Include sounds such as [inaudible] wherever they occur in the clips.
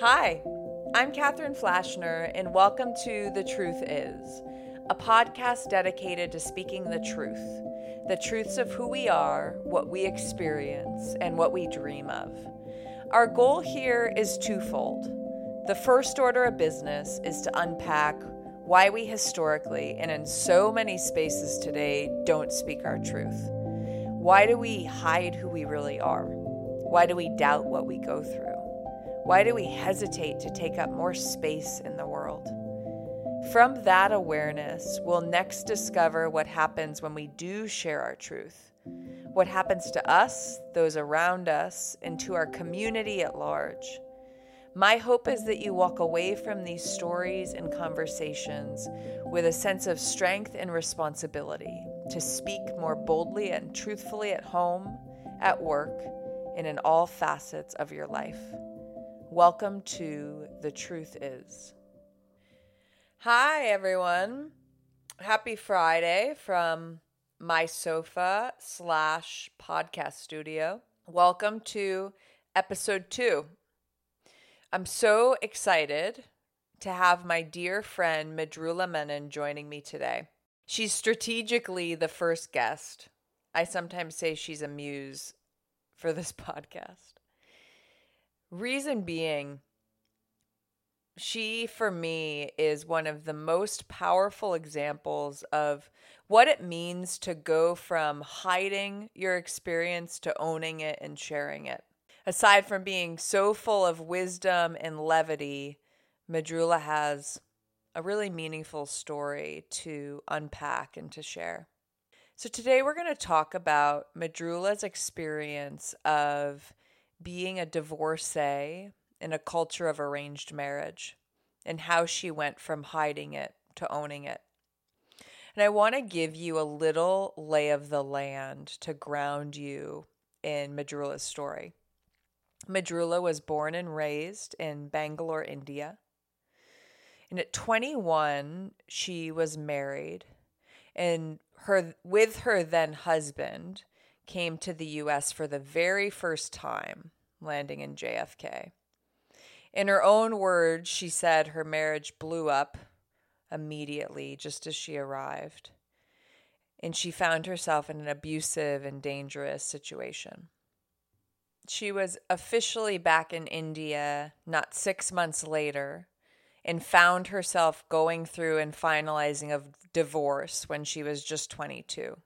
Hi, I'm Katherine Flashner, and welcome to The Truth Is, a podcast dedicated to speaking the truth the truths of who we are, what we experience, and what we dream of. Our goal here is twofold. The first order of business is to unpack why we historically and in so many spaces today don't speak our truth. Why do we hide who we really are? Why do we doubt what we go through? Why do we hesitate to take up more space in the world? From that awareness, we'll next discover what happens when we do share our truth. What happens to us, those around us, and to our community at large. My hope is that you walk away from these stories and conversations with a sense of strength and responsibility to speak more boldly and truthfully at home, at work, and in all facets of your life. Welcome to The Truth Is. Hi, everyone. Happy Friday from my sofa slash podcast studio. Welcome to episode two. I'm so excited to have my dear friend Mridhula Menon joining me today. She's strategically the first guest. I sometimes say she's a muse for this [laughs] podcast. Reason being, she, for me, is one of the most powerful examples of what it means to go from hiding your experience to owning it and sharing it. Aside from being so full of wisdom and levity, Mridhula has a really meaningful story to unpack and to share. So, today we're going to talk about Mridhula's experience of being a divorcee in a culture of arranged marriage and how she went from hiding it to owning it. And I want to give you a little lay of the land to ground you in Mridhula's story. Mridhula was born and raised in Bangalore, India. And at 21, she was married and her with her then husband came to the US for the very first time, landing in JFK. In her own words, she said her marriage blew up immediately just as she arrived, and she found herself in an abusive and dangerous situation. She was officially back in India not six months later and found herself going through and finalizing a divorce when she was just 22.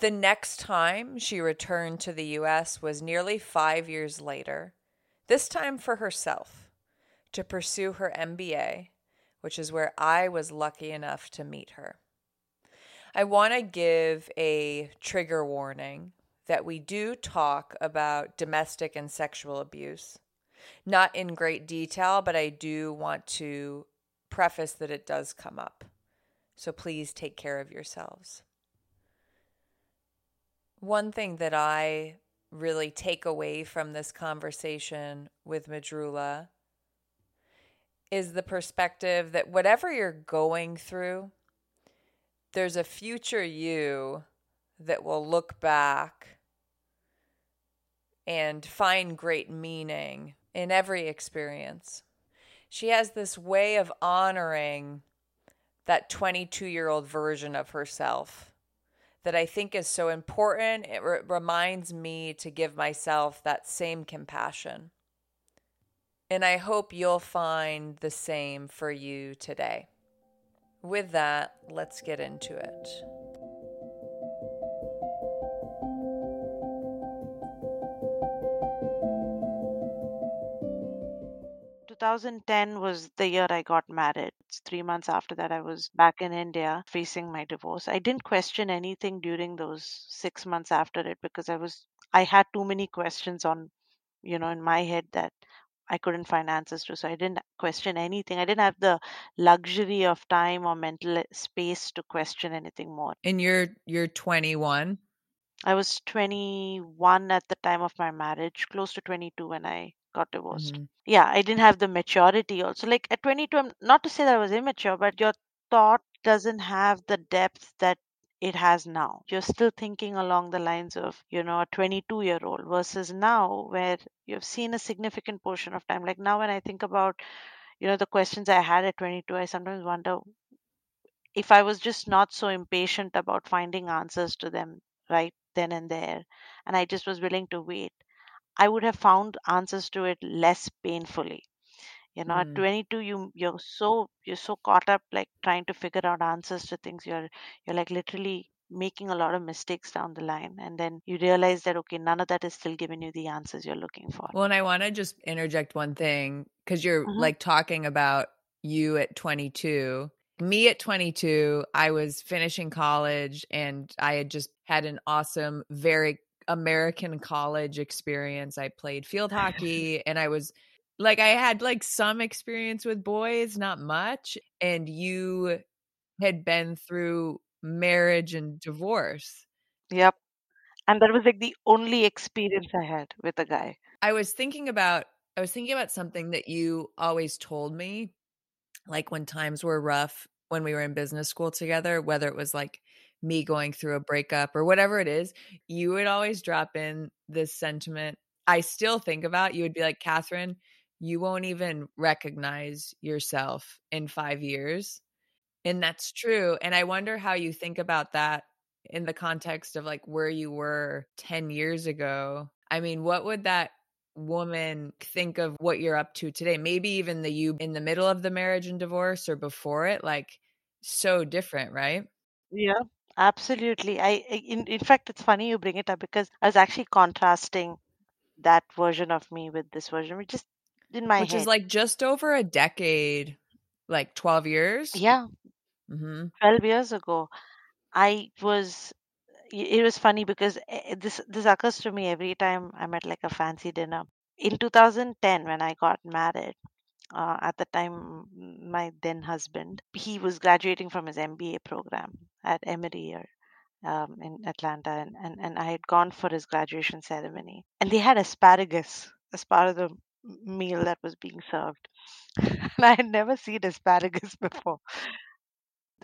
The next time she returned to the US was nearly five years later, this time for herself, to pursue her MBA, which is where I was lucky enough to meet her. I want to give a trigger warning that we do talk about domestic and sexual abuse. Not in great detail, but I do want to preface that it does come up. So please take care of yourselves. One thing that I really take away from this conversation with Mridhula is the perspective that whatever you're going through, there's a future you that will look back and find great meaning in every experience. She has this way of honoring that 22 year old version of herself that I think is so important. It re- reminds me to give myself that same compassion. And I hope you'll find the same for you today. With that, let's get into it. 2010 was the year I got married. It's three months after that, I was back in India facing my divorce. I didn't question anything during those six months after it because I was, I had too many questions on, you know, in my head that I couldn't find answers to. So I didn't question anything. I didn't have the luxury of time or mental space to question anything more. And you're you're 21. I was 21 at the time of my marriage, close to 22 when I got divorced. Mhm. Yeah, I didn't have the maturity also. Like at 22, I'm not to say that I was immature, but your thought doesn't have the depth that it has now. You're still thinking along the lines of, you know, a 22 year old versus now where you've seen a significant portion of time. Like now, when I think about, you know, the questions I had at 22, I sometimes wonder if I was just not so impatient about finding answers to them right then and there, and I just was willing to wait, I would have found answers to it less painfully. You know, at Mm. 22, you you're so you're so caught up like trying to figure out answers to things. You're you're like literally making a lot of mistakes down the line, and then you realize that okay, none of that is still giving you the answers you're looking for. Well, and I want to just interject one thing because you're Mhm. like talking about you at 22. Me at 22, I was finishing college and I had just had an awesome, very American college experience. I played field [laughs] hockey and I was like, I had like some experience with boys, not much. And you had been through marriage and divorce. Yep. And that was like the only experience I had with a guy. I was thinking about I was thinking about something that you always told me like when times were rough when we were in business school together, whether it was like me going through a breakup or whatever it is, you would always drop in this sentiment. I still think about you would be like, Catherine, you won't even recognize yourself in five years. And that's true. And I wonder how you think about that in the context of like where you were 10 years ago. I mean, what would that woman think of what you're up to today? Maybe even the you in the middle of the marriage and divorce or before it, like so different, right? Yeah, absolutely. I I- in in fact, it's funny you bring it up because I was actually contrasting that version of me with this version, which is in my Which head. is like just over a decade, like 12 years. yeah, hmm 12 years ago, I was. It was funny because eh, this this occurs to me every time I'm at like a fancy dinner. In 2010, when I got married, uh, at the time my then husband, he was graduating from his MBA program at Emory here, um, in Atlanta, and, and and I had gone for his graduation ceremony, and they had asparagus as part of the meal that was being served, [laughs] and I had never seen asparagus [laughs] before.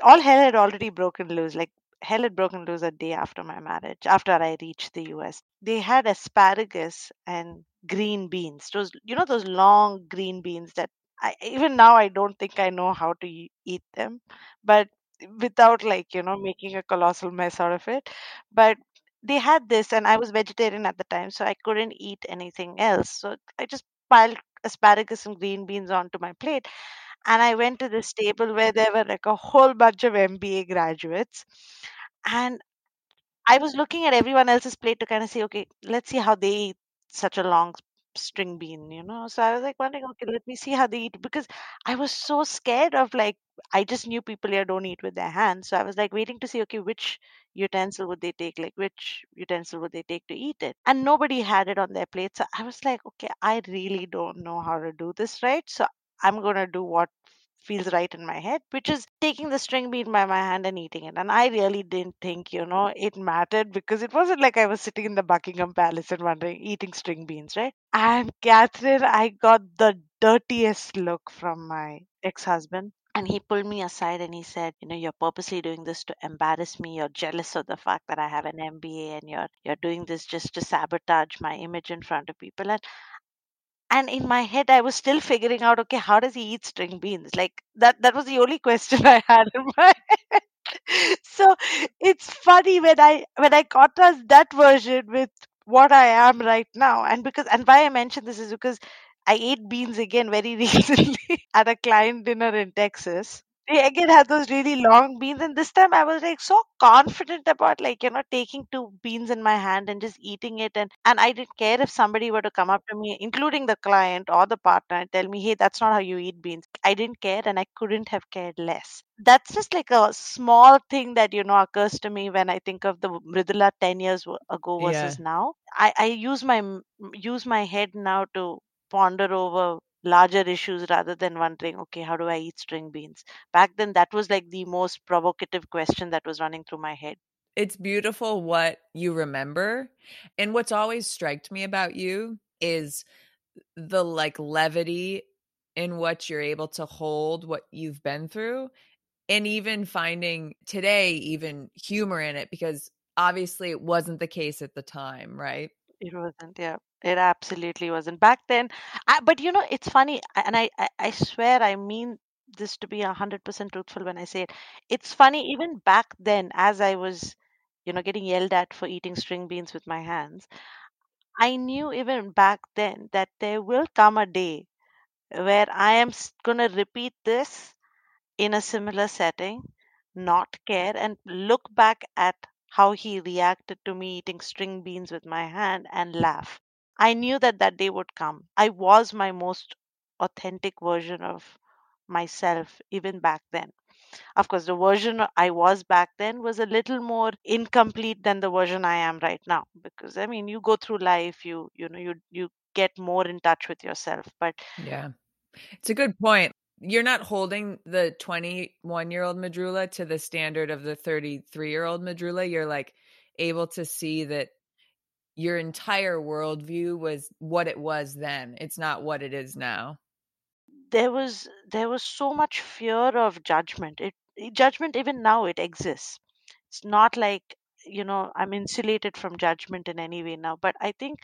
All hell had already broken loose. Like hell had broken loose a day after my marriage, after I reached the US. They had asparagus and green beans. Those, you know, those long green beans that I even now I don't think I know how to eat them, but without like you know making a colossal mess out of it. But they had this, and I was vegetarian at the time, so I couldn't eat anything else. So I just piled asparagus and green beans onto my plate and I went to this table where there were like a whole bunch of MBA graduates. And I was looking at everyone else's plate to kind of say, okay, let's see how they eat such a long string bean, you know? So I was like wondering, okay, let me see how they eat because I was so scared of like, I just knew people here don't eat with their hands. So I was like waiting to see, okay, which utensil would they take? Like, which utensil would they take to eat it? And nobody had it on their plate. So I was like, okay, I really don't know how to do this right. So I'm going to do what feels right in my head, which is taking the string bean by my hand and eating it. And I really didn't think, you know, it mattered because it wasn't like I was sitting in the Buckingham Palace and wondering, eating string beans, right? And Catherine, I got the dirtiest look from my ex husband. And he pulled me aside and he said, you know, you're purposely doing this to embarrass me. You're jealous of the fact that I have an MBA and you're you're doing this just to sabotage my image in front of people. And and in my head i was still figuring out okay how does he eat string beans? Like that that was the only [laughs] question i had in my head. So it's funny when i when i contrast that version with what i am right now and because and why i mention this is because i ate beans again very [laughs] recently at a client dinner in texas they again had those really long beans and this time i was like so confident about like you know taking two beans in my hand and just eating it and and i didn't care if somebody were to come up to me including the client or the partner and tell me hey that's not how you eat beans. I didn't care and i couldn't have cared less. That's just like a small thing that you know occurs to me when i think of the Mridhula 10 years ago Yeah. versus now. I i use my use my head now to ponder over larger issues rather than wondering okay how do i eat string beans back then that was like the most provocative question that was running through my head It's beautiful what you remember. And what's always striked me about you is the like levity in what you're able to hold what you've been through and even finding today even humor in it because obviously it wasn't the case at the time, right? It wasn't, yeah. It absolutely wasn't. Back then, I, but you know, it's funny, and I, I, I swear I mean this to be 100% truthful when I say it. It's funny, even back then, as I was, you know, getting yelled at for eating string beans with my hands, I knew even back then that there will come a day where I am going to repeat this in a similar setting, not care, and look back at how he reacted to me eating string beans with my hand and laugh. I knew that that day would come. I was my most authentic version of myself even back then. Of course, the version I was back then was a little more incomplete than the version I am right now because I mean, you go through life, you you know, you you get more in touch with yourself, but Yeah. It's a good point. You're not holding the 21 year old Mridhula to the standard of the 33 year old Mridhula. You're like able to see that your entire worldview was what it was then. It's not what it is now. there was there was so much fear of judgment it judgment even now it exists it's not like you know i'm insulated from judgment in any way now but i think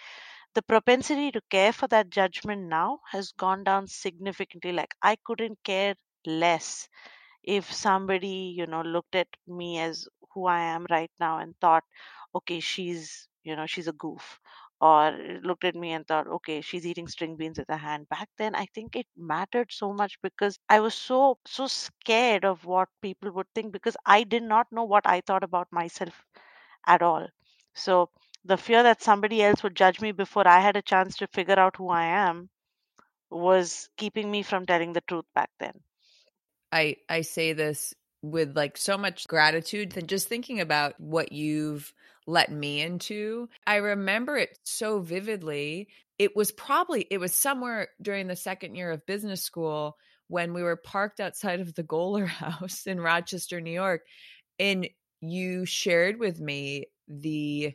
the propensity to care for that judgment now has gone down significantly like i couldn't care less if somebody you know looked at me as who i am right now and thought okay she's you know she's a goof or looked at me and thought okay she's eating string beans with her hand. Back then i think it mattered so much because i was so so scared of what people would think because i did not know what i thought about myself at all. So the fear that somebody else would judge me before i had a chance to figure out who i am was keeping me from telling the truth back then. I I say this with like so much gratitude than just thinking about what you've let me into. I remember it so vividly. It was probably it was somewhere during the second year of business school when we were parked outside of the Goler [laughs] House in Rochester, New York, and you shared with me the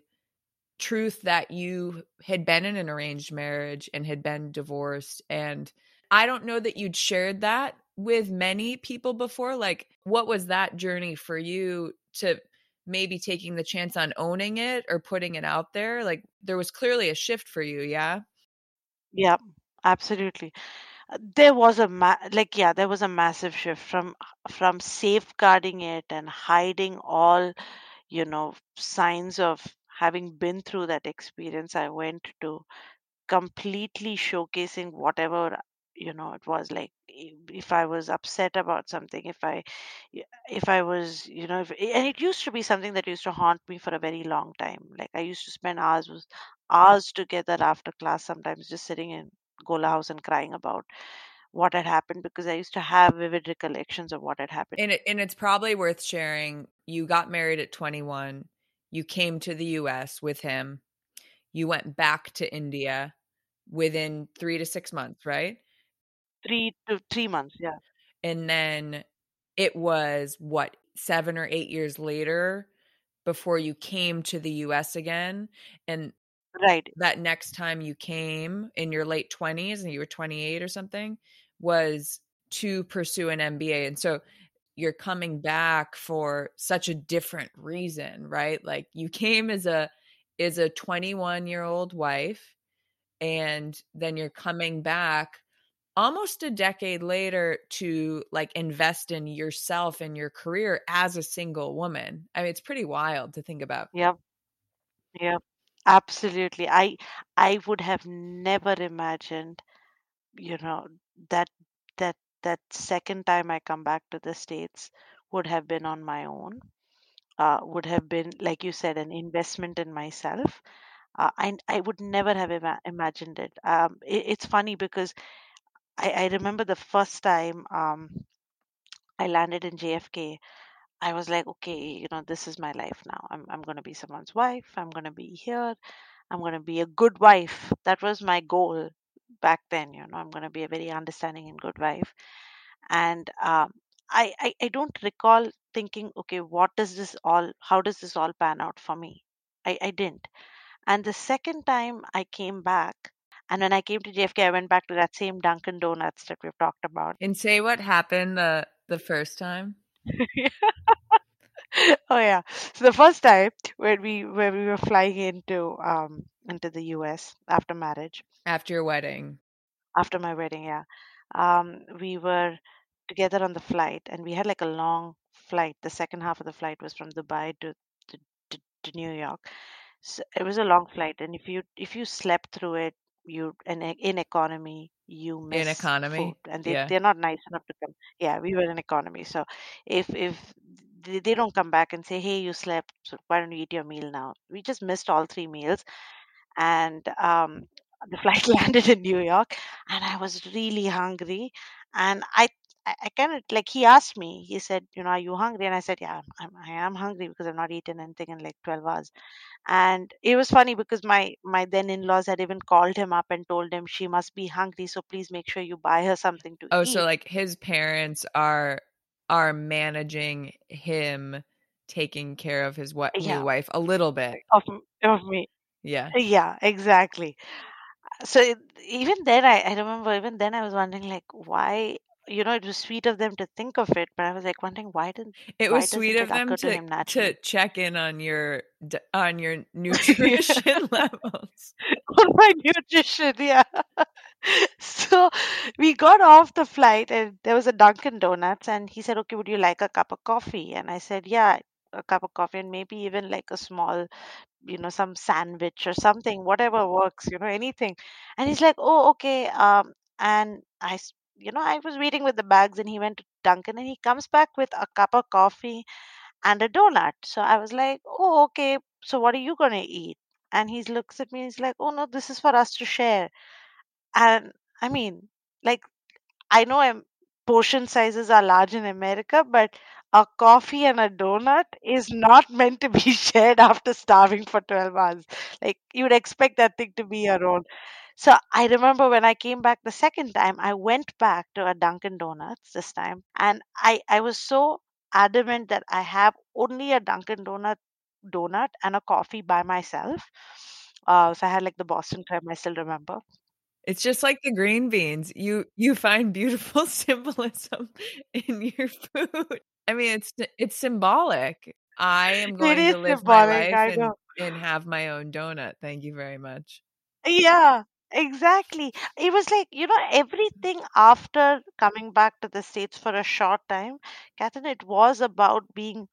truth that you had been in an arranged marriage and had been divorced and I don't know that you'd shared that with many people before like what was that journey for you to maybe taking the chance on owning it or putting it out there? Like there was clearly a shift for you yeah? Yeah absolutely. Uh, there was a ma- like yeah there was a massive shift from from safeguarding it and hiding all you know signs of having been through that experience i went to completely showcasing whatever you know it was like if i was upset about something if i if i was you know if, and it used to be something that used to haunt me for a very long time. Like i used to spend hours hours together after class sometimes just sitting in Goler house and crying about what had happened because i used to have vivid recollections of what had happened. And it, and it's probably worth sharing you got married at 21 you came to the US with him you went back to India within 3 to 6 months right three to three months yeah and then it was what 7 or 8 years later before you came to the US again and right that next time you came in your late 20s and you were 28 or something was to pursue an MBA. And so you're coming back for such a different reason, right? Like you came as a is a 21 year old wife and then you're coming back almost a decade later to like invest in yourself and your career as a single woman. I mean, it's pretty wild to think about. Yep. Yep. Absolutely. I I would have never imagined, you know, that that that second time I come back to the States would have been on my own. Uh, would have been, like you said, an investment in myself. Uh, I I would never have ima- imagined it. Um, it. It's funny because I, I remember the first time um, I landed in JFK. I was like, okay, you know, this is my life now. I'm I'm gonna be someone's wife. I'm gonna be here. I'm gonna be a good wife. That was my goal back then. You know, I'm gonna be a very understanding and good wife. And um, I, I I don't recall thinking, okay, what does this all? How does this all pan out for me? I I didn't. And the second time I came back, and when I came to JFK, I went back to that same Dunkin' Donuts that we've talked about. And say what happened the the first time. [laughs] oh yeah. So the first time when we when we were flying into um into the US after marriage, After your wedding. after my wedding, yeah. Um, we were together on the flight and we had like a long flight. The second half of the flight was from Dubai to to, to, to New York. So it was a long flight and if you if you slept through it, you and in economy, you In economy. food and they Yeah. they're not nice enough to come. Yeah, we were in economy. So if if they, they don't come back and say, "Hey, you slept, so why don't you eat your meal now?" We just missed all three meals and um, the flight [laughs] landed in New York, and I was really hungry, and I. I, I kind of like he asked me. He said, "You know, are you hungry?" And I said, "Yeah, I'm, I am hungry because I've not eaten anything in like 12 hours." And it was funny because my my then in-laws had even called him up and told him she must be hungry, so please make sure you buy her something to Oh, eat. so like his parents are are managing him taking care of his wa- Yeah. new wife a little bit. of of me. Yeah. Yeah, exactly. So even then, I, I remember even then I was wondering like why you know it was sweet of them to think of it, but I was like wondering why didn't It why was sweet it of them to to check in on your on your [laughs] [laughs] nutrition [laughs] levels. on my nutrition? Yeah. so we got off the flight and there was a Dunkin' Donuts and he said, "Okay, would you like a cup of coffee?" And I said, "Yeah." A cup of coffee and maybe even like a small you know some sandwich or something whatever works you know anything and he's like oh okay um and i you know i was waiting with the bags and he went to dunkin and he comes back with a cup of coffee and a donut so i was like oh okay so what are you going to eat and he looks at me and he's like oh no this is for us to share and i mean like I know I'm, portion sizes are large in America, but a coffee and a donut is not [laughs] meant to be shared after starving for 12 hours. Like you would expect that thing to be your own. So I remember when I came back the second time, I went back to a Dunkin' Donuts this time, and I I was so adamant that I have only a Dunkin' Donut donut and a coffee by myself. Uh, so I had like the Boston Kreme. I still remember. It's just like the green beans. You you find beautiful [laughs] symbolism in your food. I mean, it's it's symbolic. I am going to live my life and and have my own donut. Thank you very much. Yeah, exactly. It was like, you know, everything after coming back to the States for a short time, Catherine, it was about being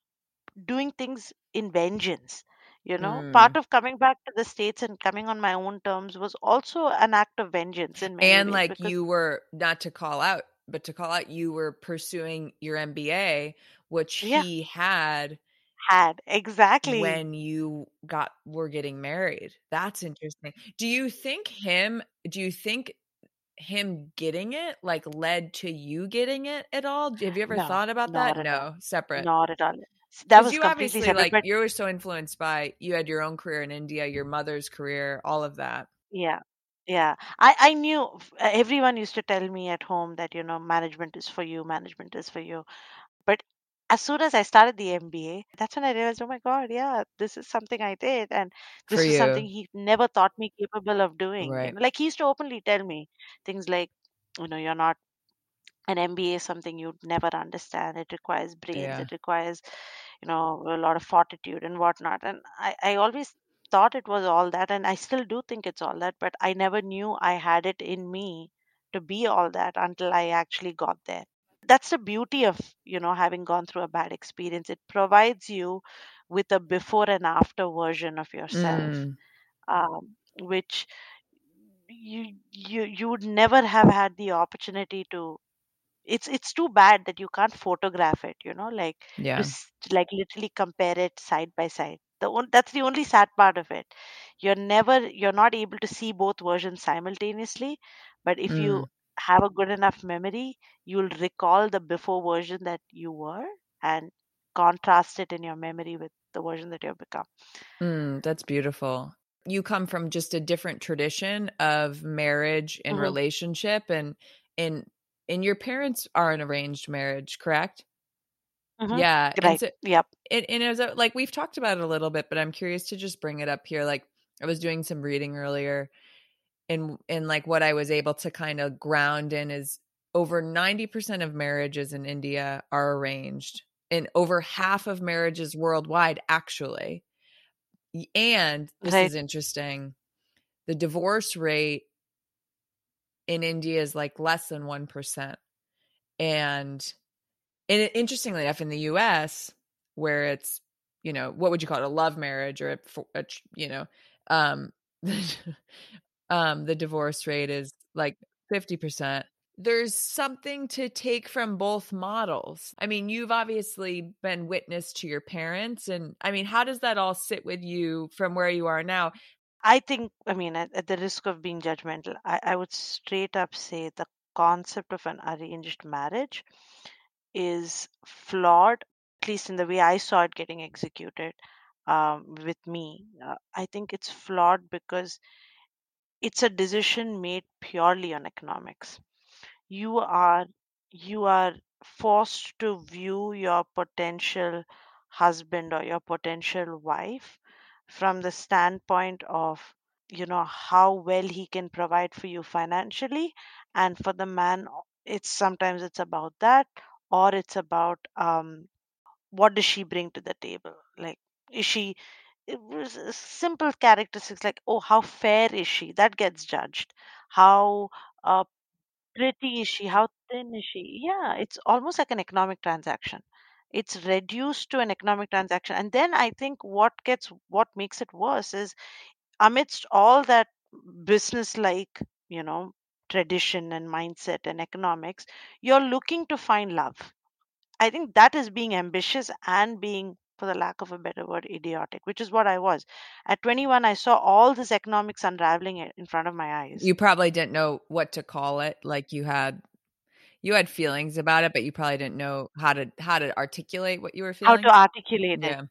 doing things in vengeance. You know, Mm. part of coming back to the States and coming on my own terms was also an act of vengeance in many And ways like because you were not to call out, but to call out, you were pursuing your MBA, which Yeah. he had had exactly when you got were getting married. That's interesting. Do you think him do you think him getting it like led to you getting it at all? Have you ever No, thought about that? at all. No, separate. not at all. That was you obviously separate. like you were so influenced by you had your own career in India, your mother's career, all of that. Yeah, yeah. I I knew everyone used to tell me at home that you know management is for you, management is for you. But as soon as I started the MBA, that's when I realized, oh my God, yeah, this is something I did, and For this is something he never thought me capable of doing. You Right. know, like he used to openly tell me things like, you know, you're not an MBA is something you'd never understand. It requires brains. Yeah. It requires, you know, a lot of fortitude and whatnot. And I, I always thought it was all that, and I still do think it's all that, but I never knew I had it in me to be all that until I actually got there. That's the beauty of, you know, having gone through a bad experience. It provides you with a before and after version of yourself, Mm. um, which you you you would never have had the opportunity to it's it's too bad that you can't photograph it you know like Yeah. s- like literally compare it side by side the one that's the only sad part of it you're never you're not able to see both versions simultaneously but if you Mm. Have a good enough memory you'll recall the before version that you were and contrast it in your memory with the version that you've become Mm, that's beautiful. You come from just a different tradition of marriage and Mhm. relationship and and and your parents are an arranged marriage, correct? Mhm. Yeah. And right so yep it and it was a- like we've talked about it a little bit, but I'm curious to just bring it up here. Like I was doing some reading earlier and and like what I was able to kind of ground in is over 90% of marriages in India are arranged. and over half of marriages worldwide, actually. And this Right. is interesting the divorce rate in India is like less than 1%. And, and interestingly enough, in the US, where it's, you know, what would you call it? A love marriage or, a, a you know, um, [laughs] um, the divorce rate is like 50%. There's something to take from both models. I mean, you've obviously been witness to your parents. And I mean, how does that all sit with you from where you are now? I think, I mean, at, at the risk of being judgmental, I, I would straight up say the concept of an arranged marriage is flawed, at least in the way I saw it getting executed um, with me. Uh, I think it's flawed because it's a decision made purely on economics. You are you are forced to view your potential husband or your potential wife from the standpoint of you know how well he can provide for you financially and for the man it's sometimes it's about that or it's about um what does she bring to the table like is she it was simple characteristics like oh how fair is she? That gets judged. How uh, pretty is she? How thin is she? Yeah it's almost like an economic transaction. It's reduced to an economic transaction. And then i think what gets what makes it worse is amidst all that business like you know tradition and mindset and economics you're looking to find love. I think that is being ambitious and being for the lack of a better word idiotic which is what i was at 21 i saw all this economics unraveling in front of my eyes You probably didn't know what to call it. Like you had you had feelings about it, but you probably didn't know how to how to articulate what you were feeling. how to articulate it Yeah.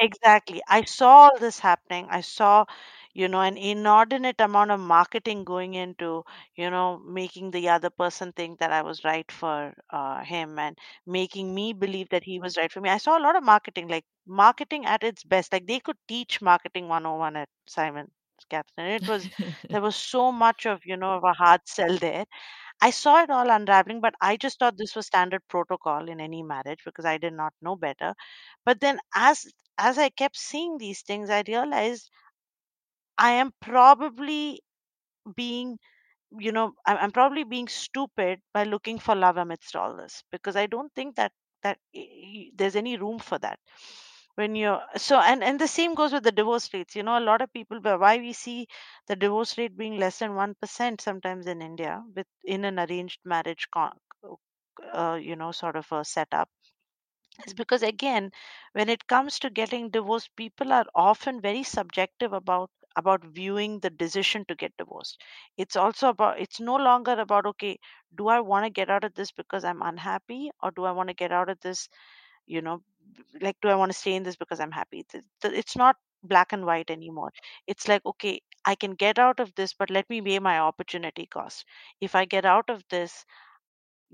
Exactly. I saw all this happening. I saw, you know, an inordinate amount of marketing going into, you know, making the other person think that I was right for uh, him and making me believe that he was right for me. I saw a lot of marketing, like marketing at its best. Like they could teach marketing 101 at Simon Captain. It was, there was so much of, you know, of a hard sell there. I saw it all unraveling, but I just thought this was standard protocol in any marriage because I did not know better. But then as as I kept seeing these things, I realized I am probably being, you know, I'm, probably being stupid by looking for love amidst all this because I don't think that that there's any room for that. When you're so and and the same goes with the divorce rates. You know a lot of people why we see the divorce rate being less than 1% sometimes in india with in an arranged marriage con, uh, you know sort of a setup is because again when it comes to getting divorced people are often very subjective about about viewing the decision to get divorced. It's also about it's no longer about okay do i want to get out of this because i'm unhappy or do i want to get out of this you know like do i want to stay in this because i'm happy? It's not black and white anymore. It's like okay i can get out of this but let me weigh my opportunity cost. If i get out of this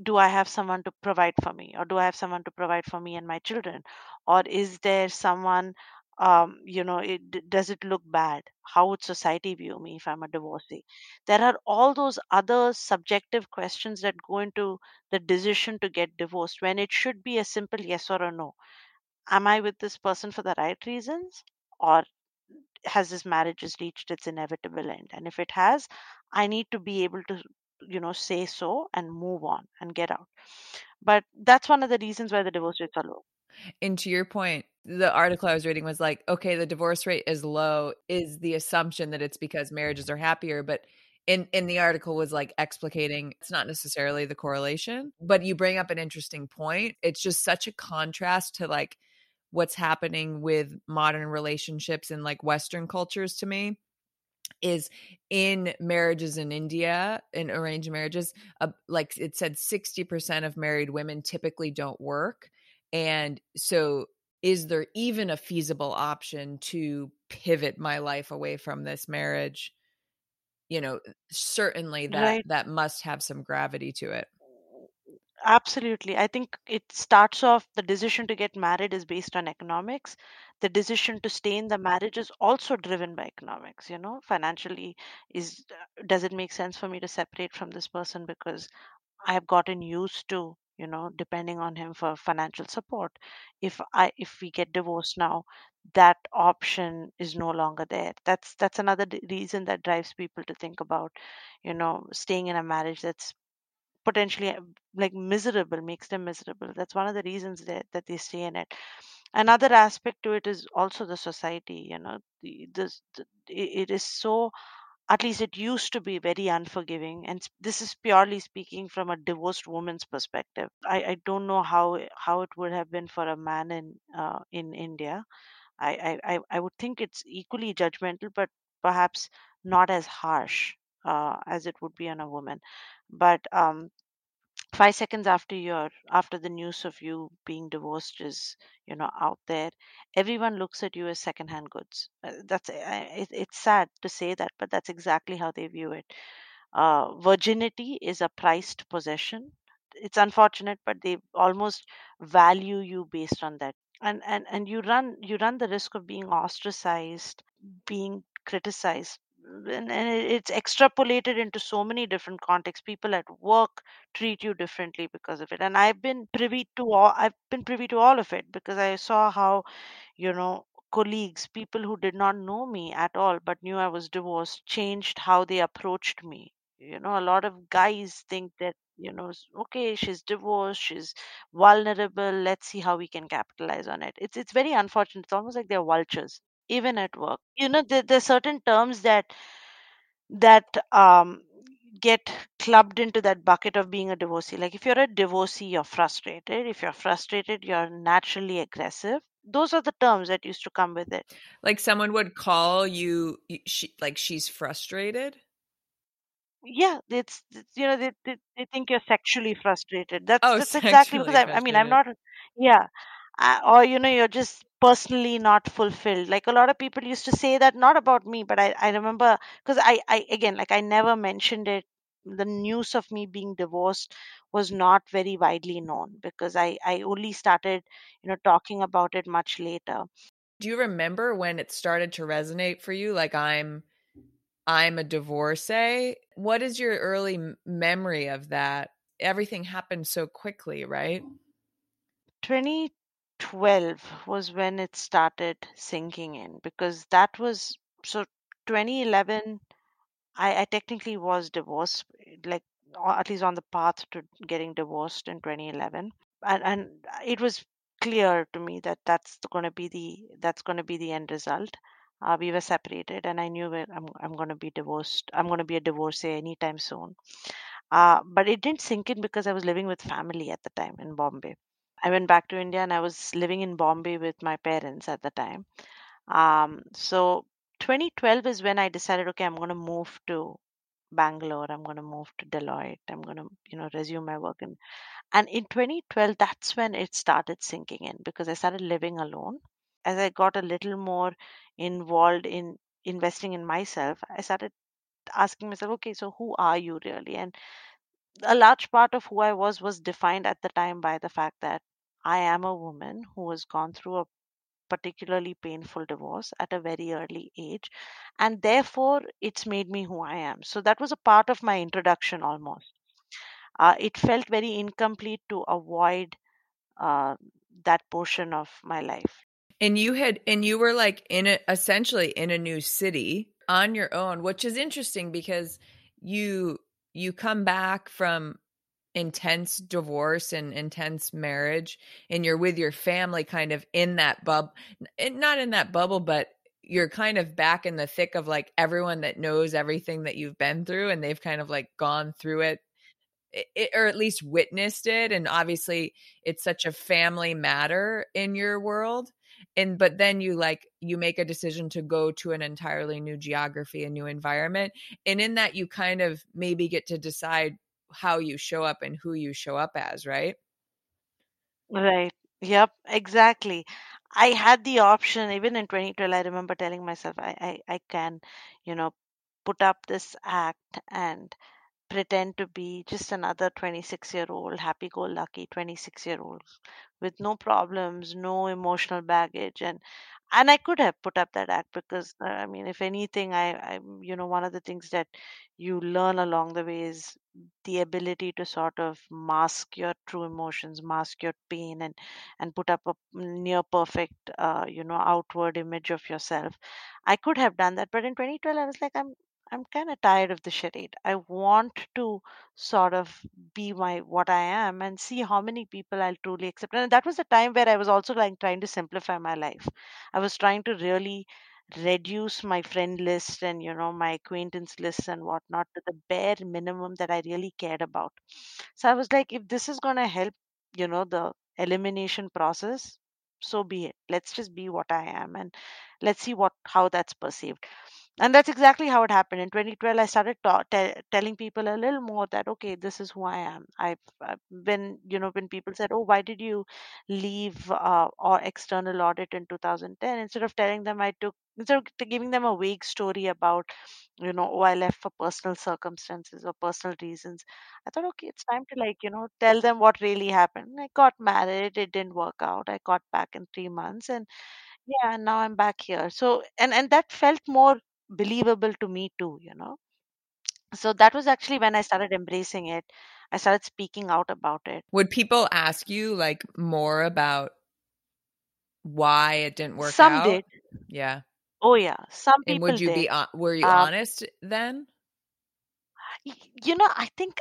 do I have someone to provide for me, or do I have someone to provide for me and my children, or is there someone, um, you know, it, does it look bad? How would society view me if I'm a divorcee? There are all those other subjective questions that go into the decision to get divorced when it should be a simple yes or a no. Am I with this person for the right reasons, or has this marriage just reached its inevitable end? And if it has, I need to be able to, you know, say so and move on and get out. But that's one of the reasons why the divorce rates are low. And to your point, the article I was reading was like, okay, the divorce rate is low, is the assumption that it's because marriages are happier. But in, in the article was like explicating it's not necessarily the correlation, but you bring up an interesting point. It's just such a contrast to like what's happening with modern relationships in like Western cultures to me is in marriages in India, in arranged marriages, uh, like it said 60% of married women typically don't work. And so is there even a feasible option to pivot my life away from this marriage? You know, certainly that Right. that must have some gravity to it. Absolutely. I think it starts off the decision to get married is based on economics. The decision to stay in the marriage is also driven by economics, you know, financially is uh, does it make sense for me to separate from this person because I have gotten used to you know depending on him for financial support. If i if we get divorced now that option is no longer there. That's that's another d- reason that drives people to think about you know staying in a marriage that's potentially uh, like miserable makes them miserable. That's one of the reasons that, that they stay in it. Another aspect to it is also the society you know the, the, it it is so at least it used to be very unforgiving and this is purely speaking from a divorced woman's perspective. I, I don't know how how it would have been for a man in uh, in india. I, I i I would think it's equally judgmental but perhaps not as harsh uh, as it would be on a woman. But um five seconds after your after the news of you being divorced is you know out there everyone looks at you as secondhand goods. Uh, that's uh, it, it's sad to say that but that's exactly how they view it. Uh, virginity is a prized possession. It's unfortunate but they almost value you based on that. And and and you run you run the risk of being ostracized being criticized and, and it's extrapolated into so many different contexts. People at work treat you differently because of it. And i've been privy to all i've been privy to all of it because i saw how you know colleagues people who did not know me at all but knew i was divorced changed how they approached me. You know a lot of guys think that you know okay she's divorced she's vulnerable let's see how we can capitalize on it. It's it's very unfortunate. It's almost like they're vultures even at work you know there, there are certain terms that that um get clubbed into that bucket of being a divorcee. Like if you're a divorcee, you're frustrated. If you're frustrated, you're naturally aggressive. Those are the terms that used to come with it. Like someone would call you, she, like she's frustrated. Yeah, it's, it's you know they, they they think you're sexually frustrated. That's Oh, that's [laughs] exactly because I, I mean I'm not yeah, uh, or you know you're just personally not fulfilled. Like a lot of people used to say that not about me, but I I remember because I I again like I never mentioned it. The news of me being divorced was not very widely known because I I only started you know talking about it much later. Do you remember when it started to resonate for you? Like I'm, I'm a divorcee. What is your early memory of that? Everything happened so quickly, right? 2012 was when it started sinking in because that was so 2011 I, I technically was divorced like at least on the path to getting divorced in 2011 and and it was clear to me that that's going to be the that's going to be the end result. Uh, we were separated and i knew i'm, I'm going to be divorced i'm going to be a divorcee anytime soon. Uh, but it didn't sink in because i was living with family at the time in bombay I went back to India and I was living in Bombay with my parents at the time. Um, so 2012 is when I decided, okay, I'm going to move to Bangalore. I'm going to move to Deloitte. I'm going to, you know, resume my work. And, and in 2012, that's when it started sinking in because I started living alone. As I got a little more involved in investing in myself, I started asking myself, okay, so who are you really? And a large part of who I was was defined at the time by the fact that I am a woman who has gone through a particularly painful divorce at a very early age, and therefore it's made me who I am. So that was a part of my introduction almost. Uh, it felt very incomplete to avoid uh, that portion of my life. And you had, and you were like in a, essentially in a new city on your own, which is interesting because you, you come back from intense divorce and intense marriage and you're with your family kind of in that bub not in that bubble but you're kind of back in the thick of like everyone that knows everything that you've been through and they've kind of like gone through it, it or at least witnessed it and obviously it's such a family matter in your world and but then you like you make a decision to go to an entirely new geography a new environment and in that you kind of maybe get to decide how you show up and who you show up as, right? Right. Yep, exactly. I had the option even in 2012. I remember telling myself I, I, I can, you know, put up this act and pretend to be just another 26 year old, happy go lucky 26 year old with no problems, no emotional baggage. And and I could have put up that act because uh, I mean, if anything, I, I, you know, one of the things that you learn along the way is the ability to sort of mask your true emotions, mask your pain, and and put up a near perfect, uh, you know, outward image of yourself. I could have done that, but in 2012, I was like, I'm I'm kind of tired of the charade. I want to sort of be my what I am and see how many people I'll truly accept. And that was the time where I was also like trying to simplify my life. I was trying to really reduce my friend list and you know my acquaintance list and whatnot to the bare minimum that I really cared about. So I was like, if this is gonna help, you know, the elimination process, so be it. Let's just be what I am and let's see what how that's perceived and that's exactly how it happened. In 2012 i started ta- te- telling people a little more that okay this is who i am. I've, I've when you know when people said oh why did you leave uh, or external audit in 2010 instead of telling them i took instead of giving them a vague story about you know oh i left for personal circumstances or personal reasons i thought okay it's time to like you know tell them what really happened. I got married it didn't work out i got back in three months and yeah and now i'm back here. So and and that felt more believable to me too you know? So that was actually when i started embracing it. I started speaking out about it. Would people ask you like more about why it didn't work some out? did. Yeah. oh yeah. Some And people would you did. be were you Um, honest then? you know i think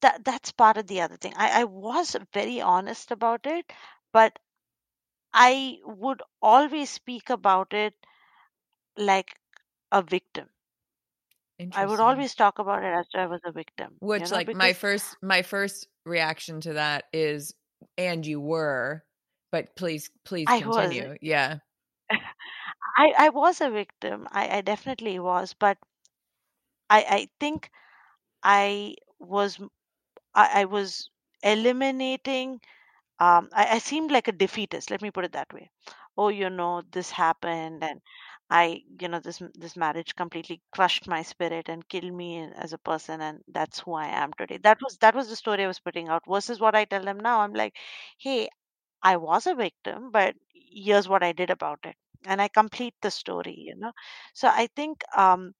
that that's part of the other thing. I, I was very honest about it but i would always speak about it like a victim i would always talk about it as though i was a victim you Which know like my first my first reaction to that is and you were, but please please continue. Yeah. [laughs] I, I was a victim. I, I definitely was, but I, I think I was I, I was eliminating um I, I seemed like a defeatist, let me put it that way. Oh, you know, this happened and I, you know, this this marriage completely crushed my spirit and killed me as a person and that's who I am today. That was that was the story I was putting out versus what I tell them now. I'm like, hey, I was a victim, but here's what I did about it. And I complete the story, you know. So I think um,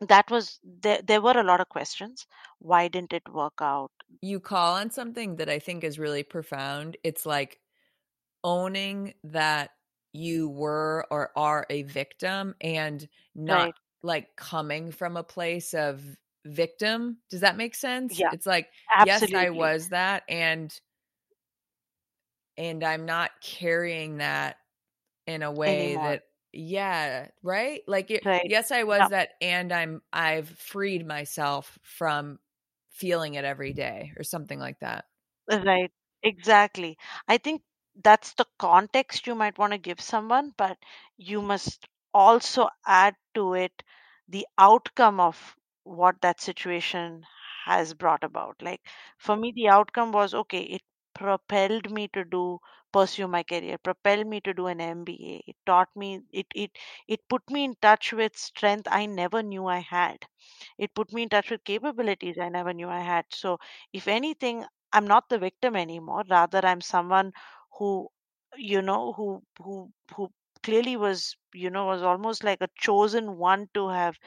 that was there. There were a lot of questions. Why didn't it work out? You call on something that I think is really profound. It's like owning that you were or are a victim and not Right. like coming from a place of victim. Does that make sense? Yeah. It's like yes, I was that and and I'm not carrying that in a way Anymore. that yeah, right? Like it, Right. yes, I was Yeah. that and I'm I've freed myself from feeling it every day or something like that. Right. Exactly. I think that's the context you might want to give someone, but you must also add to it the outcome of what that situation has brought about. Like for me, the outcome was okay, it propelled me to do pursue my career, propelled me to do an MBA. It taught me it it it put me in touch with strength I never knew I had. It put me in touch with capabilities I never knew I had. So if anything, I'm not the victim anymore. Rather, I'm someone who, you know, who who who clearly was, you know, was almost like a chosen one to have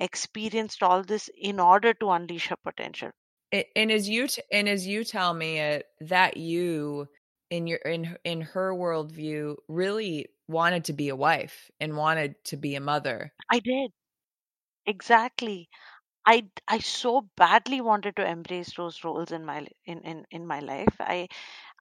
experienced all this in order to unleash her potential. And as you t- and as you tell me it, that you in your in in her worldview really wanted to be a wife and wanted to be a mother. I did exactly. I I so badly wanted to embrace those roles in my in in in my life. I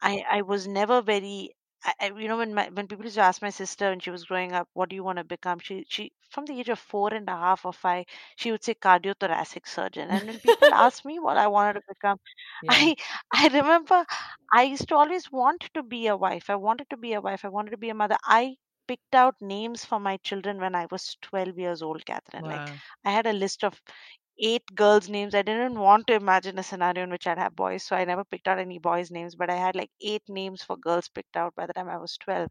I I was never very I, I, you know when my when people used to ask my sister when she was growing up, what do you want to become? She she from the age of four and a half or five, she would say cardiothoracic surgeon. And when people [laughs] asked me what I wanted to become, Yeah. I [laughs] I remember I used to always want to be a wife. I wanted to be a wife. I wanted to be a mother. I picked out names for my children when I was 12 years old, Catherine. Like Wow. I had a list of eight girls' names. I didn't want to imagine a scenario in which I'd have boys, so I never picked out any boys' names, but I had like eight names for girls picked out by the time I was 12.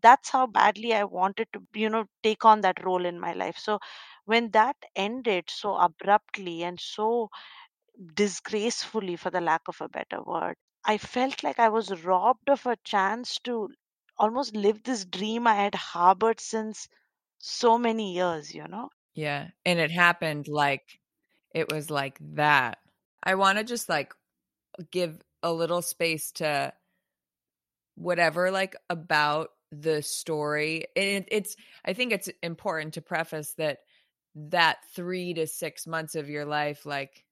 That's how badly I wanted to, you know, take on that role in my life. So when that ended so abruptly and so disgracefully, for the lack of a better word, I felt like I was robbed of a chance to almost live this dream I had harbored since so many years, you know? Yeah. And it happened like it was like that. I want to just like give a little space to whatever like about the story. And it, it's I think it's important to preface that that 3 to 6 months of your life like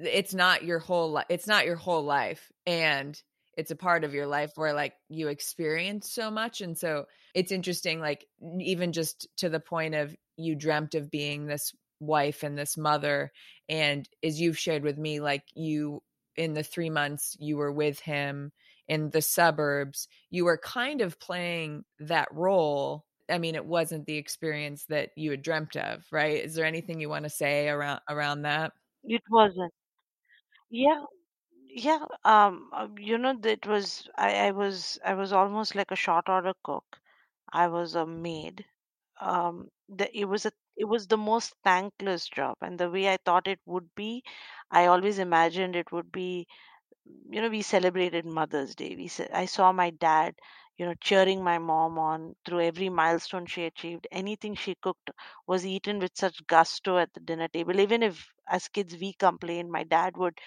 it's not your whole life it's not your whole life and it's a part of your life where like you experience so much and so it's interesting like even just to the point of you dreamt of being this wife and this mother and as you've shared with me like you in the 3 months you were with him in the suburbs you were kind of playing that role i mean it wasn't the experience that you had dreamt of right is there anything you want to say around around that It wasn't. Yeah, yeah. Um, uh, you know, it was I, I was I was almost like a short order cook. I was a maid. Um, the, it was a it was the most thankless job, and the way I thought it would be, I always imagined it would be you know, we celebrated Mother's Day. We I saw my dad, you know, cheering my mom on through every milestone she achieved. Anything she cooked was eaten with such gusto at the dinner table. Even if, as kids, we complained, my dad would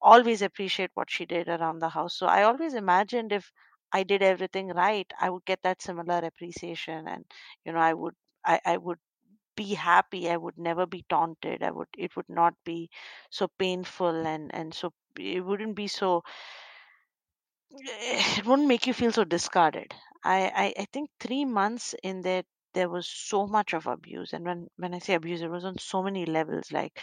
always appreciate what she did around the house. So I always imagined if I did everything right, I would get that similar appreciation, and you know, I would, I, I would be happy i would never be taunted i would it would not be so painful and and so it wouldn't be so it wouldn't make you feel so discarded. I i, I think three months in there there was so much of abuse and when when i say abuse it was on so many levels like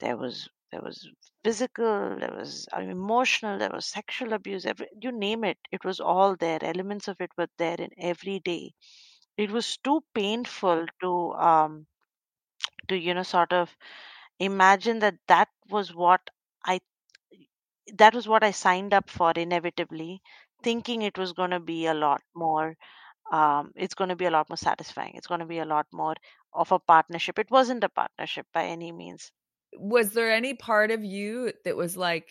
there was there was physical there was uh, emotional there was sexual abuse every, you name it it was all there elements of it were there in every day. It was too painful to um to you know sort of imagine that that was what i that was what i signed up for inevitably thinking it was going to be a lot more um, it's going to be a lot more satisfying it's going to be a lot more of a partnership. It wasn't a partnership by any means. Was there any part of you that was like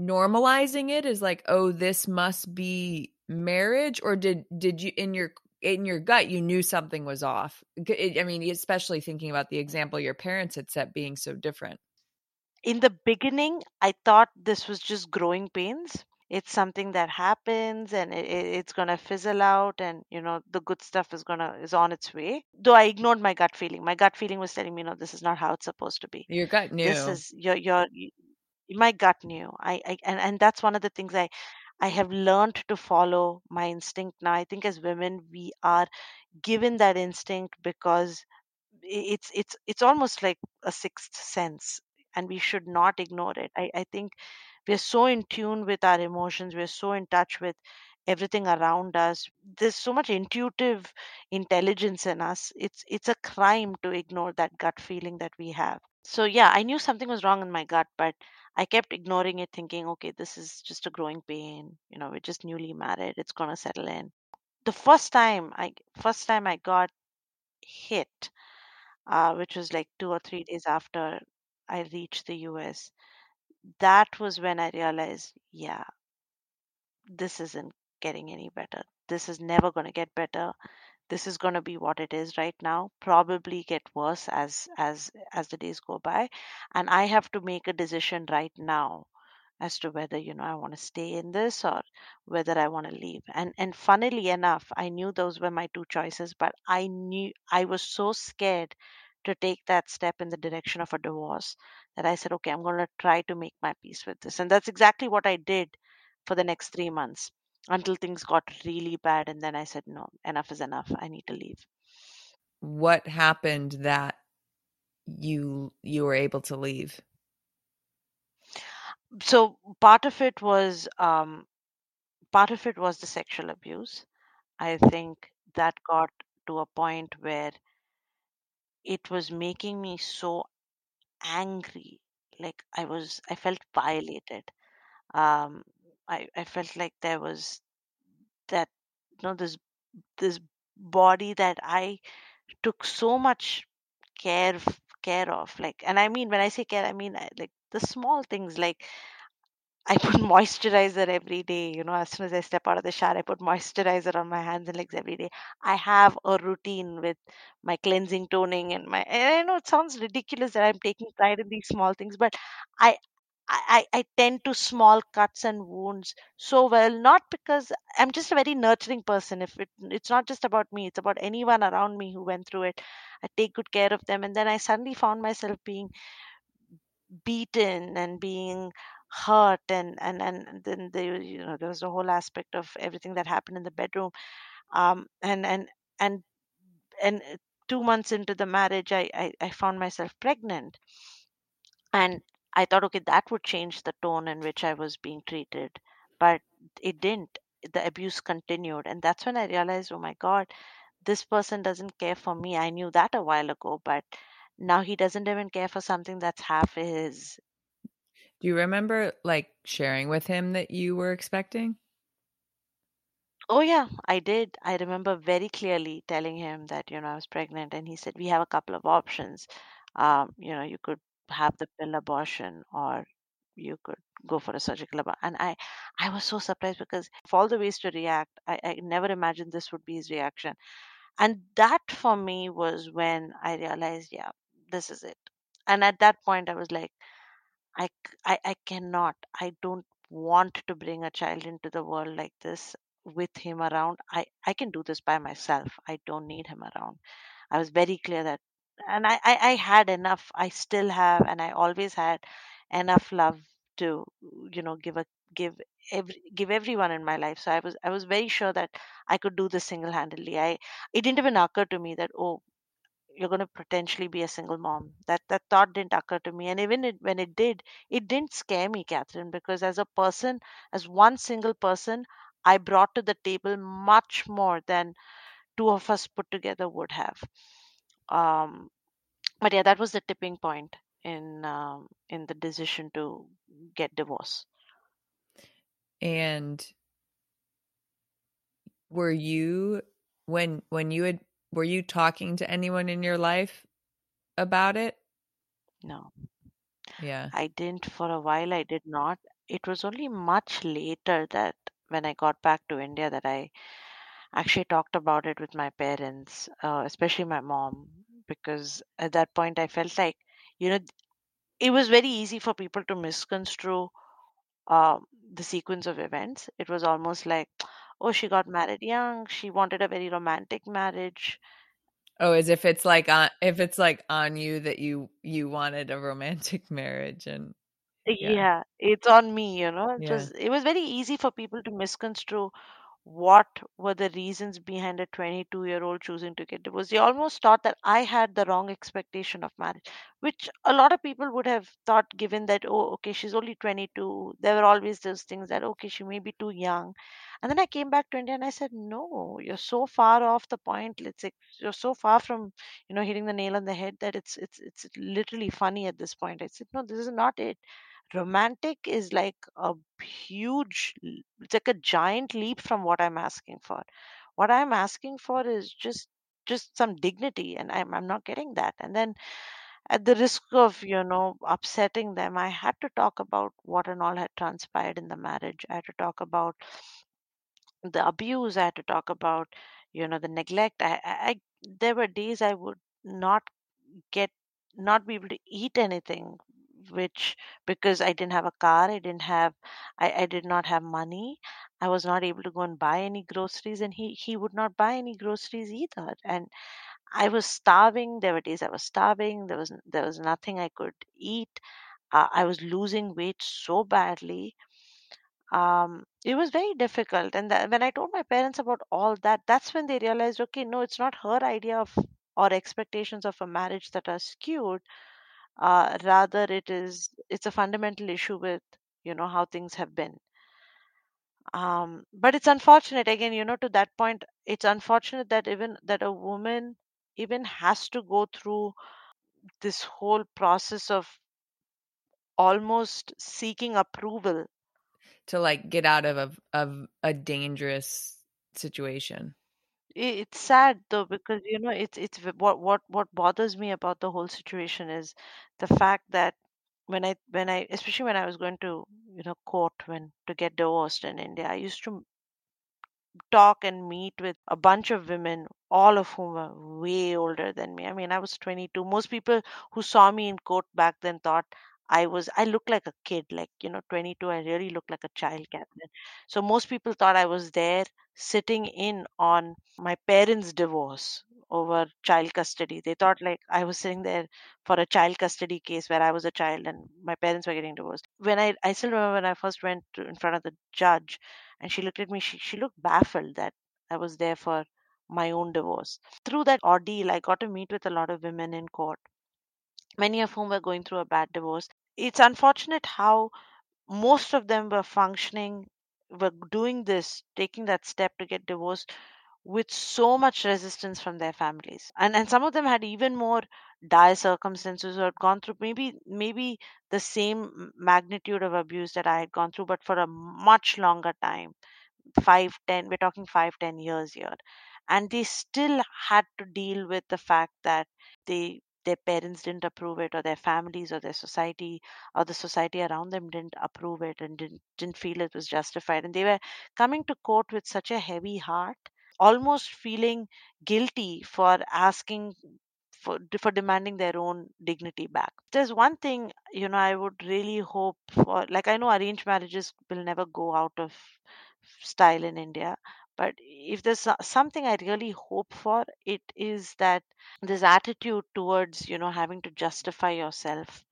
normalizing it is like oh this must be marriage or did did you in your in your gut you knew something was off. I mean especially thinking about the example your parents had set being so different. In the beginning i thought this was just growing pains. It's something that happens and it, it's going to fizzle out and you know the good stuff is going to is on its way. Though i ignored my gut feeling. My gut feeling was telling me no this is not how it's supposed to be. Your gut knew. this is your your my gut knew. I, I and, and that's one of the things i i have learned to follow my instinct now. I think as women we are given that instinct because it's it's it's almost like a sixth sense and we should not ignore it. I, I think we're so in tune with our emotions we're so in touch with everything around us. There's so much intuitive intelligence in us. It's it's a crime to ignore that gut feeling that we have. So yeah i knew something was wrong in my gut but i kept ignoring it thinking okay this is just a growing pain you know we're just newly married it's going to settle in. The first time i first time i got hit uh, which was like two or three days after i reached the us that was when i realized yeah this isn't getting any better. This is never going to get better this is going to be what it is right now probably get worse as as as the days go by. And i have to make a decision right now as to whether you know i want to stay in this or whether i want to leave. And and funnily enough i knew those were my two choices but i knew i was so scared to take that step in the direction of a divorce that i said okay i'm going to try to make my peace with this. And that's exactly what i did for the next 3 months until things got really bad and then i said no enough is enough. I need to leave. What happened that you you were able to leave? So part of it was um part of it was the sexual abuse. I think that got to a point where it was making me so angry. Like i was i felt violated. Um i i felt like there was that you know this this body that i took so much care care of like and i mean when i say care i mean like the small things like I put [laughs] moisturizer every day. You know, as soon as I step out of the shower, I put moisturizer on my hands and legs every day. I have a routine with my cleansing, toning, and my. And I know it sounds ridiculous that I'm taking pride in these small things, but I. I, I tend to small cuts and wounds so well, not because I'm just a very nurturing person. If it, it's not just about me, it's about anyone around me who went through it. I take good care of them. And then I suddenly found myself being beaten and being hurt and and and then you know there was a whole aspect of everything that happened in the bedroom um and and and and two months into the marriage I, I i found myself pregnant and i thought okay that would change the tone in which i was being treated but it didn't the abuse continued and that's when i realized oh my god this person doesn't care for me i knew that a while ago but now he doesn't even care for something that's half his Do you remember like sharing with him that you were expecting? Oh, yeah, I did. I remember very clearly telling him that, you know, I was pregnant, and he said, We have a couple of options. Um, you know, you could have the pill abortion or you could go for a surgical abortion. And I, I was so surprised because of all the ways to react, I, I never imagined this would be his reaction. And that for me was when I realized, yeah, this is it. And at that point, I was like, I, I, I cannot, I don't want to bring a child into the world like this with him around. I, I can do this by myself. I don't need him around. I was very clear that, and I, I, I had enough. I still have, and I always had enough love to, you know, give a give every give everyone in my life. So I was I was very sure that I could do this single handedly. I it didn't even occur to me that oh you're going to potentially be a single mom. That that thought didn't occur to me, and even it, when it did, it didn't scare me, Catherine, because as a person, as one single person, I brought to the table much more than two of us put together would have. Um, but yeah, that was the tipping point in um, in the decision to get divorced. And were you when when you had were you talking to anyone in your life about it? No, Yeah. I didn't for a while. I did not. It was only much later that when I got back to India that I actually talked about it with my parents, uh, especially my mom, because at that point I felt like, you know, it was very easy for people to misconstrue uh, the sequence of events. It was almost like, oh, she got married young, she wanted a very romantic marriage. Oh, as if it's like on if it's like on you that you you wanted a romantic [laughs] marriage and Yeah, Yeah. it's on me, you know. It Yeah. was it was very easy for people to misconstrue what were the reasons behind a 22 year old choosing to get divorced. They almost thought that I had the wrong expectation of marriage, which a lot of people would have thought, given that, oh, okay, she's only 22. There were always those things that, okay, she may be too young. And then I came back to India and I said, no, you're so far off the point. Let's say you're so far from, you know, hitting the nail on the head that it's it's it's literally funny at this point. I said, no, this is not it romantic is like a huge it's like a giant leap from what i'm asking for. What i'm asking for is just just some dignity and i'm, I'm not getting that. And then at the risk of you know upsetting them i had to talk about what and all had transpired in the marriage. I had to talk about the abuse. I had to talk about you know the neglect. I, I I- there were days i would not get not be able to eat anything which because i didn't have a car i didn't have I, I did not have money i was not able to go and buy any groceries and he he would not buy any groceries either and i was starving there were days i was starving there was there was nothing i could eat uh, i was losing weight so badly um, it was very difficult. And when I told my parents about all that, that's when they realized, okay, no, it's not her idea of or expectations of a marriage that are skewed. Uh, rather, it is it's a fundamental issue with you know how things have been. Um, but it's unfortunate again, you know, to that point, it's unfortunate that even that a woman even has to go through this whole process of almost seeking approval to like get out of a of a dangerous situation. It's sad though because you know it's it's what what what bothers me about the whole situation is the fact that when I when I especially when I was going to you know court when to get divorced in India, I used to talk and meet with a bunch of women, all of whom were way older than me. I mean, I was 22. Most people who saw me in court back then thought I was, I looked like a kid, like, you know, 22. I really looked like a child, mm-hmm. Catherine. So most people thought I was there sitting in on my parents' divorce over child custody. They thought like I was sitting there for a child custody case where I was a child and my parents were getting divorced. When I, I still remember when I first went to, in front of the judge and she looked at me, she, she looked baffled that I was there for my own divorce. Through that ordeal, I got to meet with a lot of women in court, many of whom were going through a bad divorce. It's unfortunate how most of them were functioning, were doing this, taking that step to get divorced with so much resistance from their families. And and some of them had even more dire circumstances or had gone through maybe maybe the same magnitude of abuse that i had gone through but for a much longer time. Five ten we're talking five ten years here. And they still had to deal with the fact that they their parents didn't approve it or their families or their society or the society around them didn't approve it and didn't didn't feel it was justified and they were coming to court with such a heavy heart almost feeling guilty for asking for, for demanding their own dignity back. There's one thing, you know, I would really hope for, like, I know arranged marriages will never go out of style in India, but if there's something I really hope for, it is that this attitude towards, you know, having to justify yourself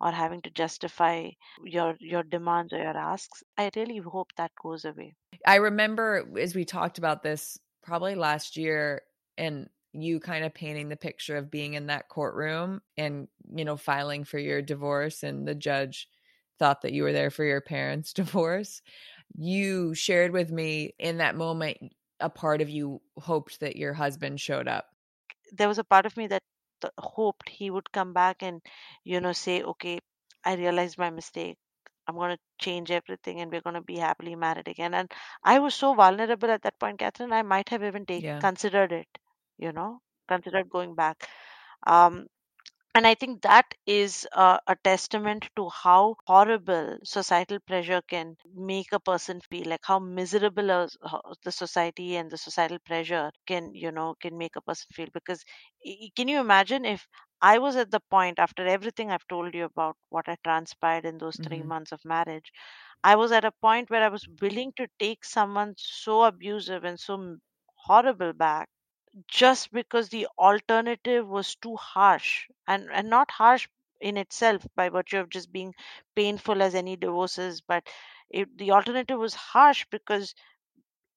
or having to justify your your demands or your asks i really hope that goes away. I remember as we talked about this probably last year and you kind of painting the picture of being in that courtroom and you know filing for your divorce and the judge thought that you were there for your parents [laughs] divorce you shared with me in that moment a part of you hoped that your husband showed up there was a part of me that hoped he would come back and you know say okay i realized my mistake I'm going to change everything and we're going to be happily married again. And I was so vulnerable at that point, Catherine, I might have even take, Yeah. considered it, you know, considered going back. Um, and I think that is uh, a testament to how horrible societal pressure can make a person feel, like how miserable a, the society and the societal pressure can, you know, can make a person feel. Because can you imagine if I was at the point after everything I've told you about what had transpired in those 3 Mhm. months of marriage, I was at a point where I was willing to take someone so abusive and so horrible back just because the alternative was too harsh and and not harsh in itself by virtue of just being painful as any divorces but it, the alternative was harsh because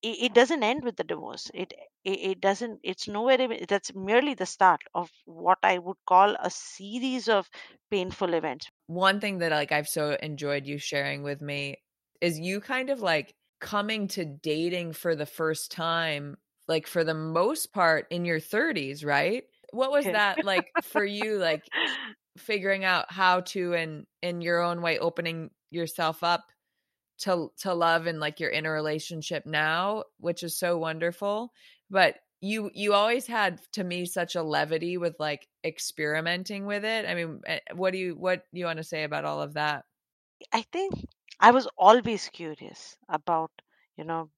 it, it doesn't end with the divorce. It, it it doesn't it's nowhere that's merely the start of what i would call a series of painful events. One thing that like I've so enjoyed you sharing with me is you kind of like coming to dating for the first time like for the most part in your 30s, right? What was that like for you like [laughs] figuring out how to in in your own way opening yourself up to to love and like you're in a relationship now, which is so wonderful, but you you always had to me such a levity with like experimenting with it. I mean, eh, what do you what do you want to say about all of that? I think I was always curious about, you know,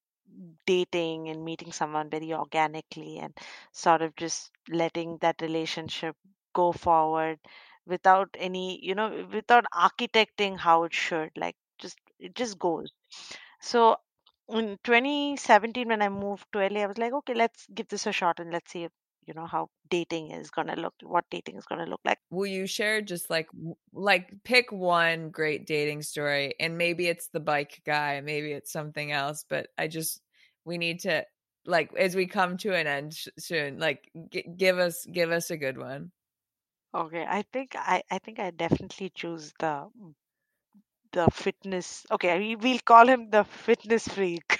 dating and meeting someone very organically and sort of just letting that relationship go forward without any, you know, without architecting how it should. Like just it just goes. So in 2017 when I moved to LA, I was like, okay, let's give this a shot and let's see if, you know, how dating is gonna look, what dating is gonna look like. Will you share just like like pick one great dating story and maybe it's the bike guy, maybe it's something else, but I just we need to like as we come to an end sh- soon, like g- give us give us a good one. Okay, I think I, I think I definitely choose the the fitness. Okay, we- we'll call him the fitness freak.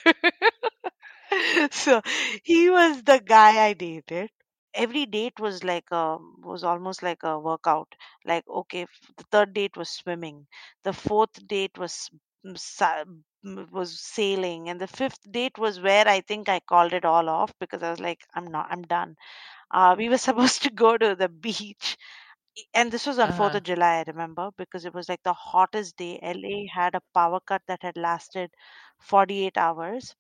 [laughs] so he was the guy I dated. Every date was like a was almost like a workout. Like okay, the third date was swimming, the fourth date was mm, mm, was sailing, and the fifth date was where I think I called it all off because I was like, I'm not, I'm done. Uh, we were [laughs] supposed to go to the beach and this was on 4th Uh-huh. of July, I remember, because it was like the hottest day. LA had a power cut that had lasted 48 hours.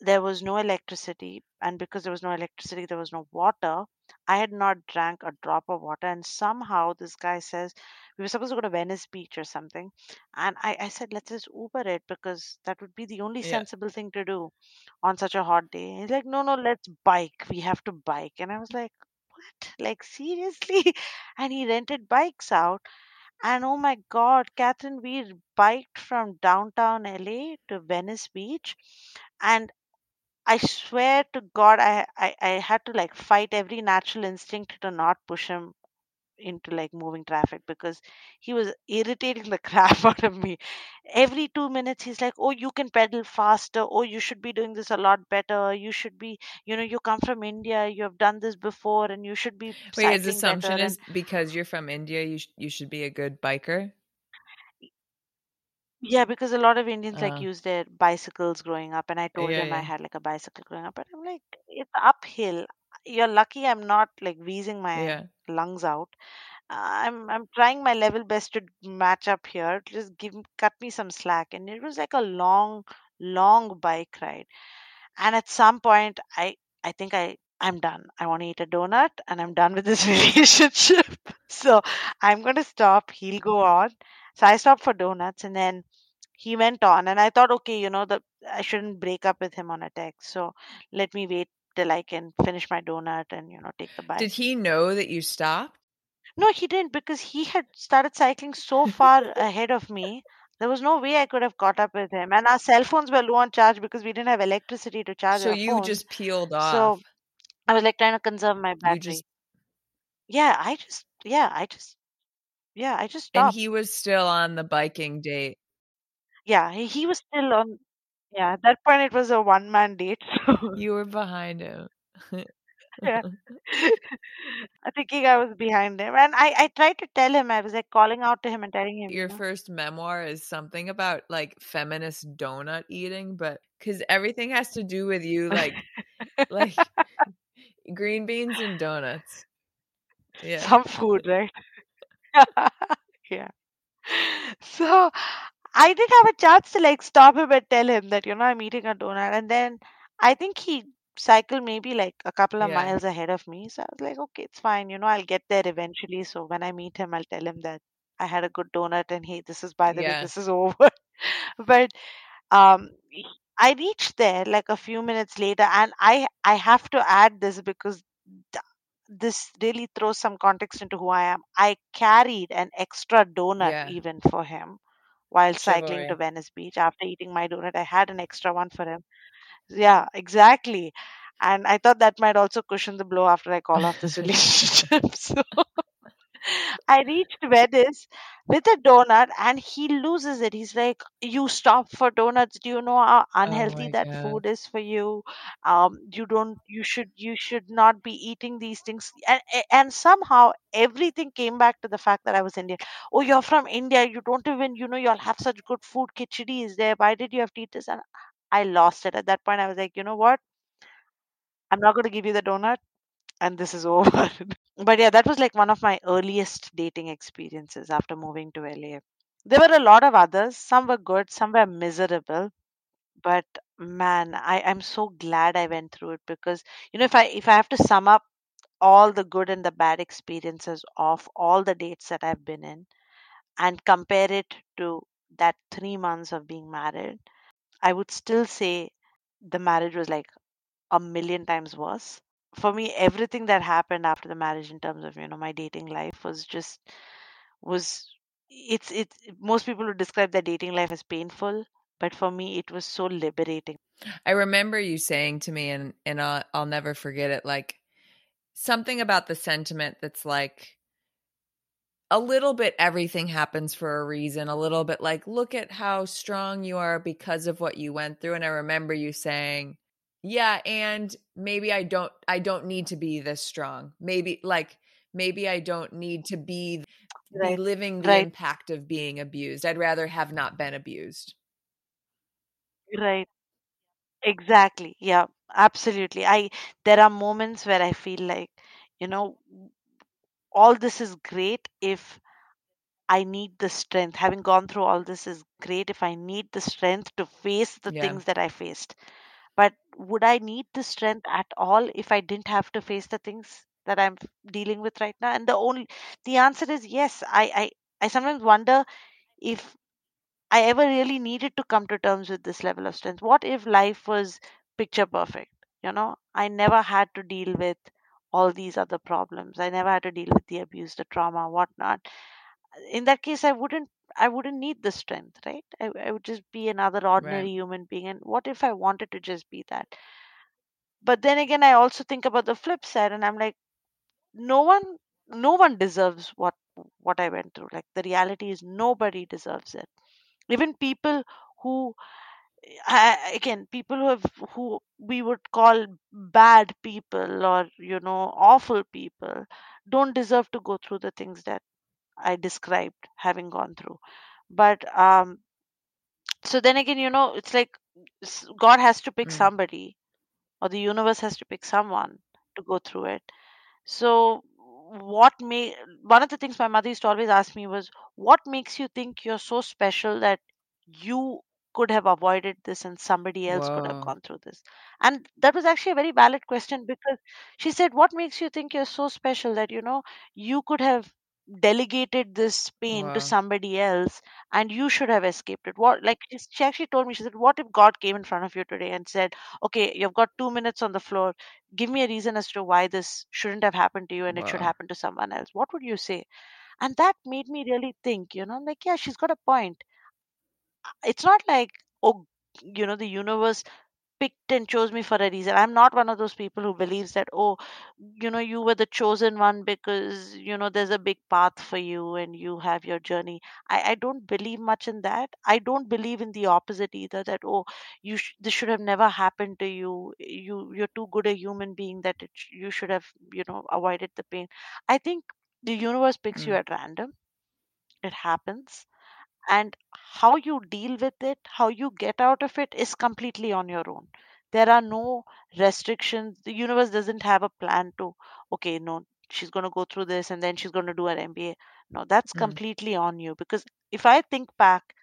There was no electricity, and because there was no electricity, there was no water. I had not drank a drop of water, and somehow this guy says we were supposed to go to Venice Beach or something, and I, I said let's just Uber it because that would be the only Yeah. sensible thing to do on such a hot day. He's like, no, no, let's bike. We have to bike, and I was like, what? Like seriously? [laughs] and he rented bikes out. And oh my God, Catherine, we biked from downtown LA to Venice Beach. And I swear to God, I, I, I had to like fight every natural instinct to not push him into like moving traffic because he was irritating the [laughs] crap out of me. Every two minutes, he's like, Oh, you can pedal faster. Oh, you should be doing this a lot better. You should be, you know, you come from India, you have done this before, and you should be Wait, his assumption is because you're from India, you sh- you should be a good biker. Yeah, because a lot of Indians like Uh, use their bicycles growing up, and I told yeah, him I yeah. had like a bicycle growing up, but I'm like, it's uphill. You're lucky I'm not like wheezing my Yeah. lungs out. I'm I'm trying my level best to match up here. Just give cut me some slack. And it was like a long, long bike ride. And at some point, I I think I I'm done. I want to eat a donut, and I'm done with this [laughs] relationship. so I'm gonna stop. He'll go on. So I stopped for donuts, and then he went on. And I thought, okay, you know, the I shouldn't break up with him on a text. So let me wait till I can finish my donut and you know take the bike. Did he know that you stopped? No, he didn't because he had started cycling so far [laughs] ahead of me. There was no way I could have caught up with him. And our cell phones were low on charge because we didn't have electricity to charge So you phones. just peeled off. So. I was like trying to conserve my battery. just Yeah, I just, yeah, I just, yeah, I just and he was still on the biking date. Yeah, he, he was still on. Yeah, at that point it was a one man date. [laughs] So You were behind him. yeah. I thinking I was behind him. And I, I tried to tell him, I was like calling out to him and telling him, you Your know, first memoir is something about like feminist donut eating, but because everything has to do with you, like [laughs] like [laughs] green beans and donuts. Yeah. some food, right? yeah. So I did have a chance to like stop him and tell him that, you know, I'm eating a donut. And then I think he cycled maybe like a couple of Yeah. miles ahead of me. So I was like, okay, it's fine. You know, I'll get there eventually. So when I meet him, I'll tell him that I had a good donut and hey, this is, by the way, Yeah. this is [laughs] over. but um I reached there like a few minutes later and I I have to add this because th- this really throws some context into who I am. I carried an extra donut Yeah. even for him while cycling to Venice Beach. After eating my donut, I had an extra one for him. Yeah, exactly. And I thought that might also cushion the blow after I call off this [laughs] relationship. [laughs] So I reached Venice with a donut and he loses it. He's like, You stop for donuts. Do you know how unhealthy Oh my that God. food is for you? Um, you don't you should you should not be eating these things. And and somehow everything came back to the fact that I was Indian. Oh, you're from India, you don't even, you know, y'all have such good food. Khichdi is there. Why did you have to eat this? And I lost it. At that point, I was like, you know what? I'm not gonna give you the donut and this is [laughs] over. but yeah, that was like one of my earliest dating experiences after moving to LA. There were a lot of others. Some were good, some were miserable. But man, I, I'm so glad I went through it because you know if I if I have to sum up all the good and the bad experiences of all the dates that I've been in and compare it to that three months of being married, I would still say the marriage was like a million times worse. For me, everything that happened after the marriage in terms of, you know, my dating life was just was it's it's most people would describe their dating life as painful, but for me it was so liberating. I remember you saying to me, and and I'll, I'll never forget it. Like something about the sentiment that's like a little bit everything happens for a reason. A little bit like look at how strong you are because of what you went through. And I remember you saying, yeah, and maybe I don't I don't need to be this strong. Maybe like maybe I don't need to be Right. living the Right. impact of being abused. I'd rather have not been abused. Right. Exactly. Yeah, absolutely. I there are moments where I feel like, you know, all this is great if I need the strength. Having gone through all this is great if I need the strength to face the Yeah. things that I faced. But would I need the strength at all if I didn't have to face the things that I'm dealing with right now? And the only the answer is yes. I I, I sometimes wonder if I ever really needed to come to terms with this level of strength. What if life was picture perfect? You know, I never had to deal with all these other problems. I never had to deal with the abuse, the trauma, whatnot. In that case, I wouldn't. I wouldn't need the strength, right? I, I would just be another ordinary Right. human being. And what if I wanted to just be that? But then again, I also think about the flip side, and I'm like, no one, no one deserves what what I went through. Like the reality is, nobody deserves it. Even people who I, again people who have who we would call bad people or you know awful people don't deserve to go through the things that i described having gone through. But um so then again you know it's like god has to pick Mm. somebody or the universe has to pick someone to go through it. So what may one of the things my mother used to always ask me was what makes you think you're so special that you could have avoided this and somebody else could have gone through this? And that was actually a very valid question because she said what makes you think you're so special that you know you could have delegated this pain to somebody else and you should have escaped it. What like she actually told me she said what if god came in front of you today and said okay you've got 2 minutes on the floor. Give me a reason as to why this shouldn't have happened to you and it should happen to someone else what would you say? And that made me really think you know like yeah she's got a point. It's not like oh you know the universe picked and chose me for a reason. I'm not one of those people who believes that oh you know you were the chosen one because you know there's a big path for you and you have your journey. I, I don't believe much in that. I don't believe in the opposite either that oh you sh- this should have never happened to you. You you're too good a human being that it sh- you should have you know avoided the pain. I think the universe picks you Mm. at random. It happens and how you deal with it how you get out of it is completely on your own. There are no restrictions. The universe doesn't have a plan to okay no she's going to go through this and then she's going to do her mba no that's Mm. completely on you because if i think back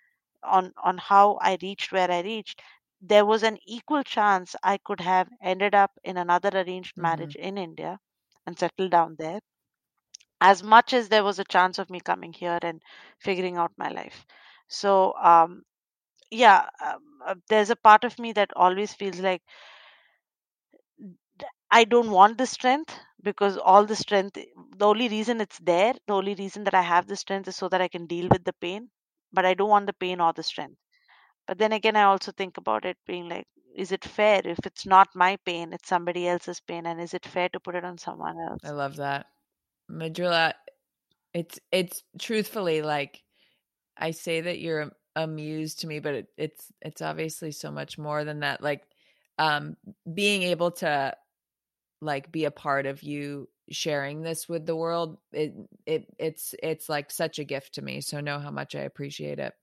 on on how i reached where i reached there was an equal chance i could have ended up in another arranged marriage in india and settled down there as much as there was a chance of me coming here and figuring out my life. So um yeah um, uh, there's a part of me that always feels like I don't want the strength because all the strength the only reason it's there the only reason that i have the strength is so that i can deal with the pain but i don't want the pain or the strength. But then again i also think about it being like is it fair? If it's not my pain it's somebody else's pain and is it fair to put it on someone else? I love that. Mridhula, it's it's truthfully like I say that you're a, a to me, but it, it's it's obviously so much more than that. Like um being able to like be a part of you sharing this with the world, it it it's it's like such a gift to me. So know how much I appreciate it.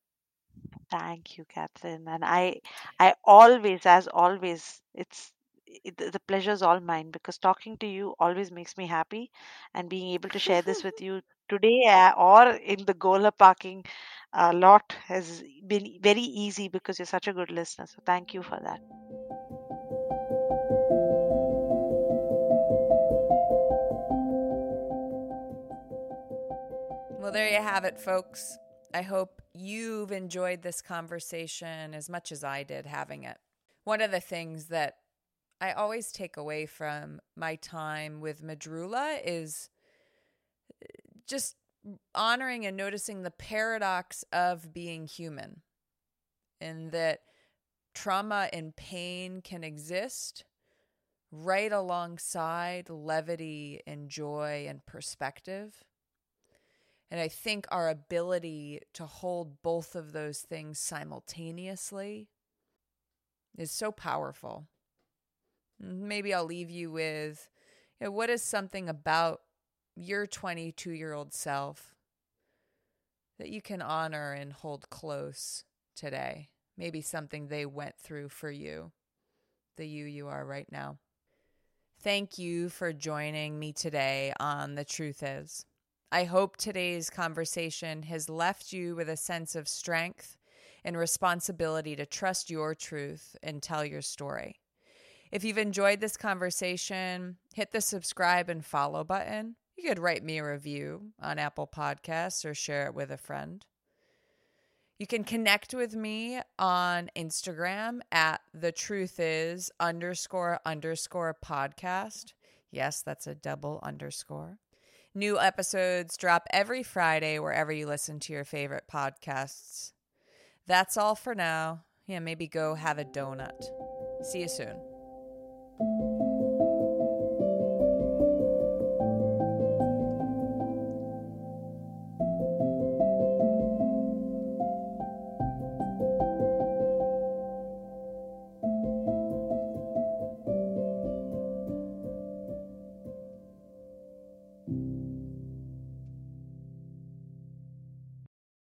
Thank you, Catherine. And I, I always, as always, it's it, pleasure is all mine because talking to you always makes me happy, and being able to share this with [laughs] you today uh, or in the Goler parking uh, lot has been very easy because you're such a good listener. So thank you for that. Well, there you have it, folks. I hope you've enjoyed this conversation as much as I did having it. One of the things that I always take away from my time with Mridhula is just honoring and noticing the paradox of being human, and that trauma and pain can exist right alongside levity and joy and perspective. And I think our ability to hold both of those things simultaneously is so powerful. Maybe I'll leave you with you know, what is something about your 22 year old self that you can honor and hold close today? Maybe something they went through for you, the you you are right now. Thank you for joining me today on The Truth Is. I hope today's conversation has left you with a sense of strength and responsibility to trust your truth and tell your story. If you've enjoyed this conversation, hit the subscribe and follow button. You could write me a review on Apple Podcasts or share it with a friend. You can connect with me on Instagram at the truth is underscore underscore podcast. Yes, that's a double underscore. New episodes drop every Friday wherever you listen to your favorite podcasts. That's all for now. Yeah, maybe go have a donut. See you soon.